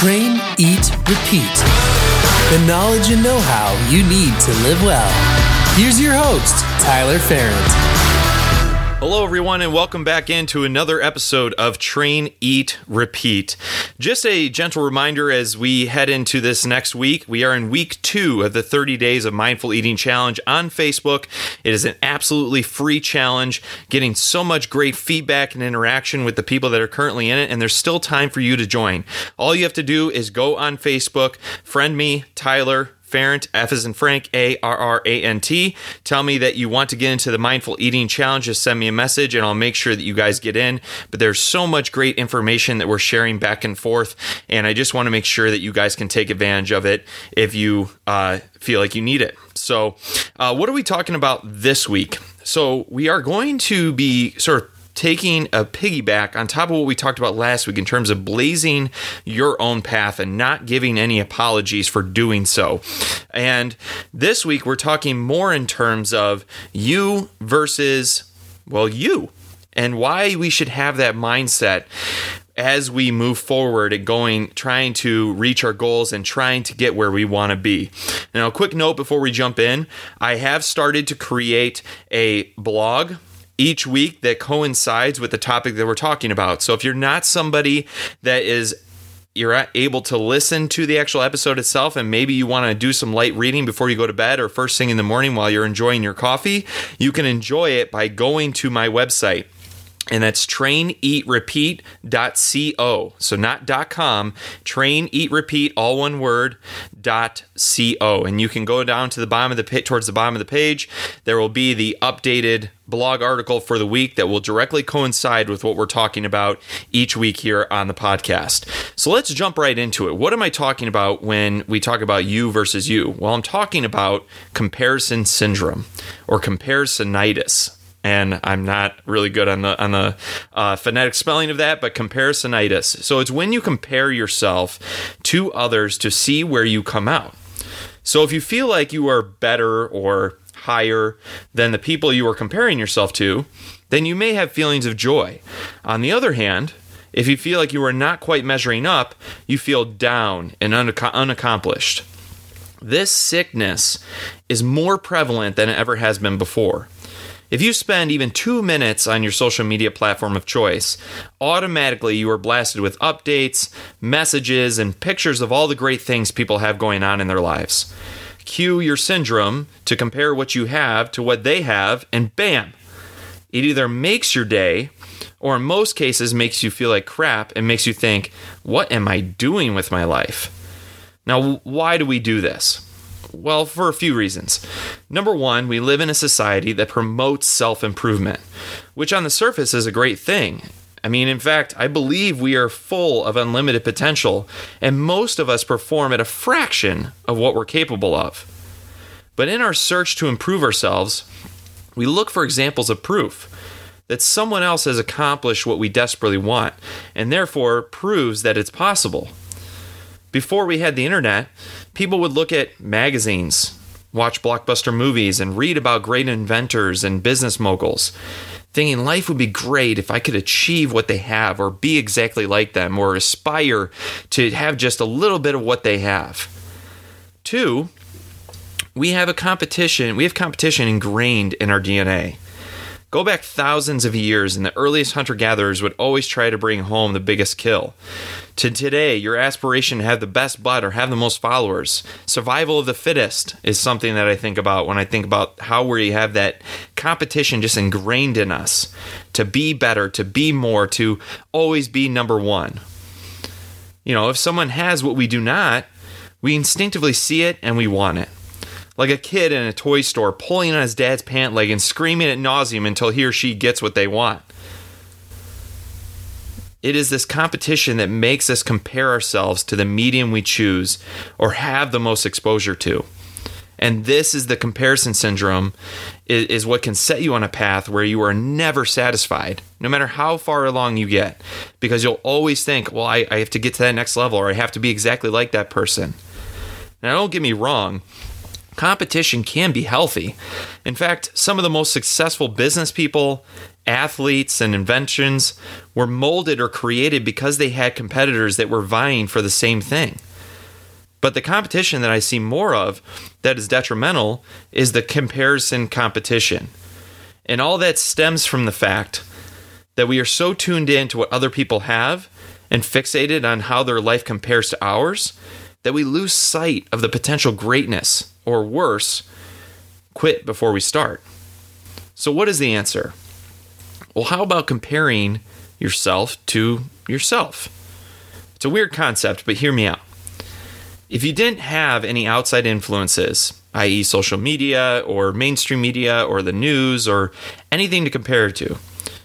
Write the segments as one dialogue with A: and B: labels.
A: Train, eat, repeat. The knowledge and know how you need to live well. Here's your host, Tyler Farrant.
B: Hello, everyone, and welcome back into another episode of Train, Eat, Repeat. Just a gentle reminder as we head into this next week. We are in week two of the 30 Days of Mindful Eating Challenge on Facebook. It is an absolutely free challenge, getting so much great feedback and interaction with the people that are currently in it, and there's still time for you to join. All you have to do is go on Facebook, friend me, Tyler, Farrant, F is in Frank, A R R A N T. Tell me that you want to get into the mindful eating challenge. Just send me a message and I'll make sure that you guys get in. But there's so much great information that we're sharing back and forth. And I just want to make sure that you guys can take advantage of it if you uh, feel like you need it. So, uh, what are we talking about this week? So, we are going to be sort of taking a piggyback on top of what we talked about last week in terms of blazing your own path and not giving any apologies for doing so. And this week, we're talking more in terms of you versus, well, you, and why we should have that mindset as we move forward and going trying to reach our goals and trying to get where we want to be. Now, a quick note before we jump in, I have started to create a blog each week that coincides with the topic that we're talking about. So if you're not somebody that is you're able to listen to the actual episode itself and maybe you want to do some light reading before you go to bed or first thing in the morning while you're enjoying your coffee, you can enjoy it by going to my website and that's traineatrepeat.co. So not .com, train eat repeat all one word dot .co. And you can go down to the bottom of the page towards the bottom of the page. There will be the updated blog article for the week that will directly coincide with what we're talking about each week here on the podcast. So let's jump right into it. What am I talking about when we talk about you versus you? Well, I'm talking about comparison syndrome or comparisonitis and I'm not really good on the on the uh, phonetic spelling of that, but comparisonitis. So it's when you compare yourself to others to see where you come out. So if you feel like you are better or higher than the people you are comparing yourself to, then you may have feelings of joy. On the other hand, if you feel like you are not quite measuring up, you feel down and unaccomplished. This sickness is more prevalent than it ever has been before. If you spend even two minutes on your social media platform of choice, automatically you are blasted with updates, messages, and pictures of all the great things people have going on in their lives. Cue your syndrome to compare what you have to what they have, and bam! It either makes your day, or in most cases, makes you feel like crap and makes you think, what am I doing with my life? Now, why do we do this? Well, for a few reasons. Number one, we live in a society that promotes self improvement, which on the surface is a great thing. I mean, in fact, I believe we are full of unlimited potential, and most of us perform at a fraction of what we're capable of. But in our search to improve ourselves, we look for examples of proof that someone else has accomplished what we desperately want, and therefore proves that it's possible. Before we had the internet, people would look at magazines, watch blockbuster movies, and read about great inventors and business moguls, thinking life would be great if I could achieve what they have, or be exactly like them, or aspire to have just a little bit of what they have. Two, we have a competition, we have competition ingrained in our DNA. Go back thousands of years, and the earliest hunter gatherers would always try to bring home the biggest kill. To today, your aspiration to have the best butt or have the most followers. Survival of the fittest is something that I think about when I think about how we have that competition just ingrained in us to be better, to be more, to always be number one. You know, if someone has what we do not, we instinctively see it and we want it like a kid in a toy store pulling on his dad's pant leg and screaming at nauseum until he or she gets what they want. It is this competition that makes us compare ourselves to the medium we choose or have the most exposure to. And this is the comparison syndrome, is, is, what can set you on a path where you are never satisfied, no matter how far along you get, because you'll always think, well, I, I have to get to that next level or I have to be exactly like that person. Now, don't get me wrong, competition can be healthy. In fact, some of the most successful business people athletes and inventions were molded or created because they had competitors that were vying for the same thing. But the competition that I see more of that is detrimental is the comparison competition. And all that stems from the fact that we are so tuned in to what other people have and fixated on how their life compares to ours that we lose sight of the potential greatness, or worse, quit before we start. So, what is the answer? Well, how about comparing yourself to yourself? It's a weird concept, but hear me out. If you didn't have any outside influences, i.e., social media or mainstream media or the news or anything to compare to,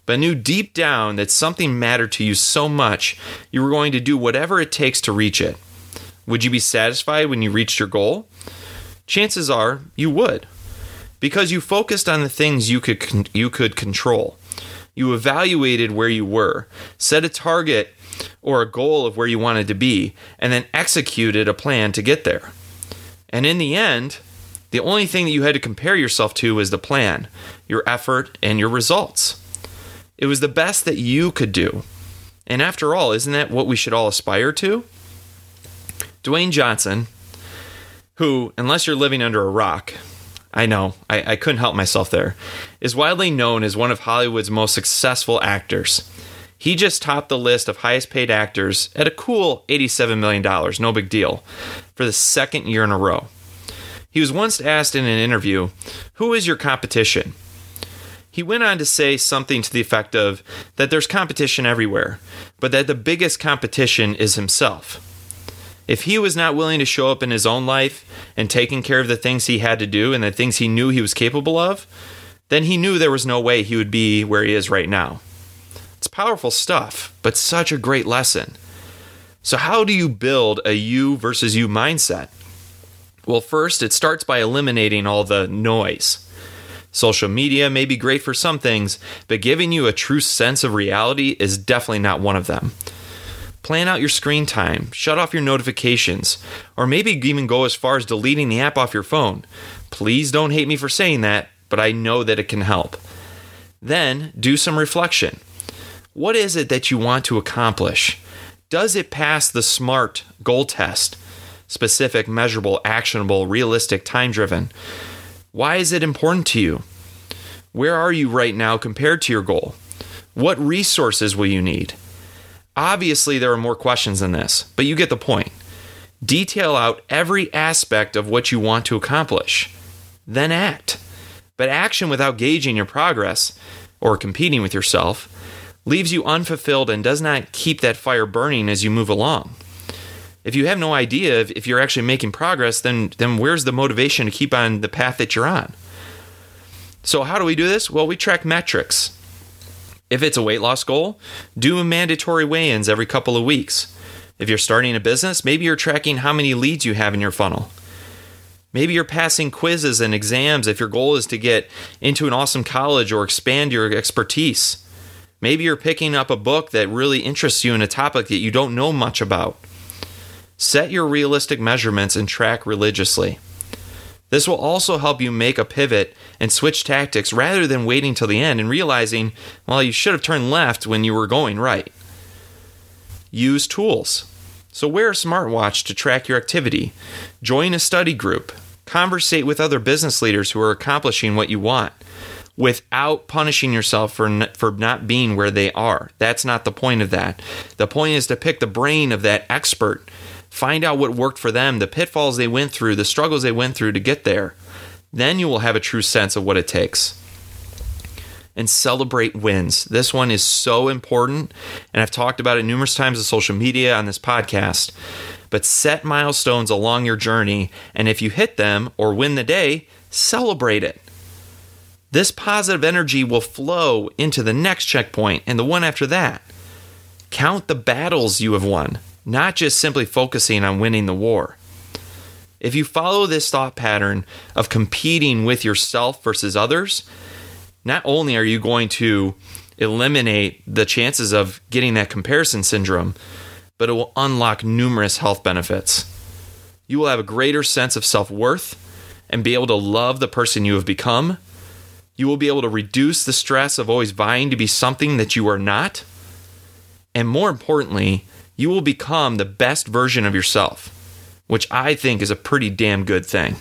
B: but knew deep down that something mattered to you so much you were going to do whatever it takes to reach it, would you be satisfied when you reached your goal? Chances are you would. Because you focused on the things you could you could control. You evaluated where you were, set a target or a goal of where you wanted to be, and then executed a plan to get there. And in the end, the only thing that you had to compare yourself to was the plan, your effort, and your results. It was the best that you could do. And after all, isn't that what we should all aspire to? Dwayne Johnson, who, unless you're living under a rock, I know, I, I couldn't help myself there, is widely known as one of Hollywood's most successful actors. He just topped the list of highest paid actors at a cool $87 million, no big deal, for the second year in a row. He was once asked in an interview, Who is your competition? He went on to say something to the effect of that there's competition everywhere, but that the biggest competition is himself. If he was not willing to show up in his own life and taking care of the things he had to do and the things he knew he was capable of, then he knew there was no way he would be where he is right now. It's powerful stuff, but such a great lesson. So, how do you build a you versus you mindset? Well, first, it starts by eliminating all the noise. Social media may be great for some things, but giving you a true sense of reality is definitely not one of them. Plan out your screen time, shut off your notifications, or maybe even go as far as deleting the app off your phone. Please don't hate me for saying that, but I know that it can help. Then do some reflection. What is it that you want to accomplish? Does it pass the SMART goal test? Specific, measurable, actionable, realistic, time driven. Why is it important to you? Where are you right now compared to your goal? What resources will you need? Obviously, there are more questions than this, but you get the point. Detail out every aspect of what you want to accomplish, then act. But action without gauging your progress or competing with yourself leaves you unfulfilled and does not keep that fire burning as you move along. If you have no idea if, you're actually making progress, then, then where's the motivation to keep on the path that you're on? So, how do we do this? Well, we track metrics. If it's a weight loss goal, do mandatory weigh ins every couple of weeks. If you're starting a business, maybe you're tracking how many leads you have in your funnel. Maybe you're passing quizzes and exams if your goal is to get into an awesome college or expand your expertise. Maybe you're picking up a book that really interests you in a topic that you don't know much about. Set your realistic measurements and track religiously. This will also help you make a pivot and switch tactics rather than waiting till the end and realizing, well, you should have turned left when you were going right. Use tools. So, wear a smartwatch to track your activity. Join a study group. Conversate with other business leaders who are accomplishing what you want without punishing yourself for, n- for not being where they are. That's not the point of that. The point is to pick the brain of that expert Find out what worked for them, the pitfalls they went through, the struggles they went through to get there. Then you will have a true sense of what it takes. And celebrate wins. This one is so important, and I've talked about it numerous times on social media on this podcast. But set milestones along your journey, and if you hit them or win the day, celebrate it. This positive energy will flow into the next checkpoint and the one after that. Count the battles you have won not just simply focusing on winning the war. If you follow this thought pattern of competing with yourself versus others, not only are you going to eliminate the chances of getting that comparison syndrome, but it will unlock numerous health benefits. You will have a greater sense of self worth and be able to love the person you have become, You will be able to reduce the stress of always vying to be something that you are not. And more importantly, you will become the best version of yourself, which I think is a pretty damn good thing.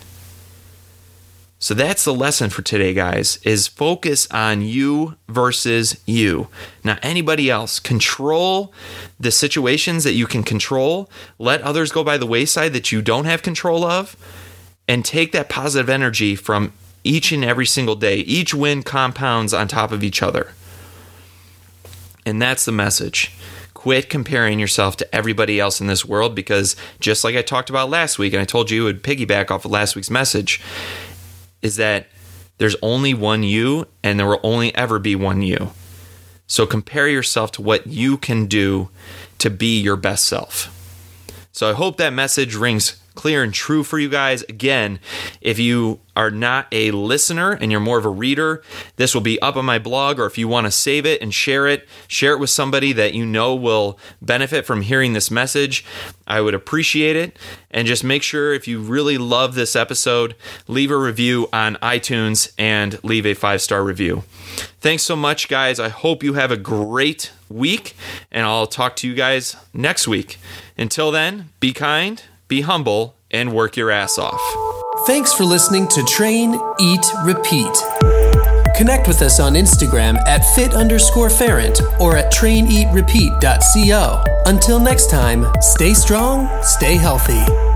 B: So that's the lesson for today, guys, is focus on you versus you, not anybody else. Control the situations that you can control. Let others go by the wayside that you don't have control of. And take that positive energy from each and every single day. Each win compounds on top of each other. And that's the message. Quit comparing yourself to everybody else in this world because, just like I talked about last week, and I told you it would piggyback off of last week's message, is that there's only one you and there will only ever be one you. So compare yourself to what you can do to be your best self. So I hope that message rings clear and true for you guys. Again, if you are not a listener and you're more of a reader, this will be up on my blog. Or if you want to save it and share it, share it with somebody that you know will benefit from hearing this message. I would appreciate it. And just make sure if you really love this episode, leave a review on iTunes and leave a five star review. Thanks so much, guys. I hope you have a great week, and I'll talk to you guys next week. Until then, be kind be humble, and work your ass off.
A: Thanks for listening to Train, Eat, Repeat. Connect with us on Instagram at fit underscore farrant or at traineatrepeat.co. Until next time, stay strong, stay healthy.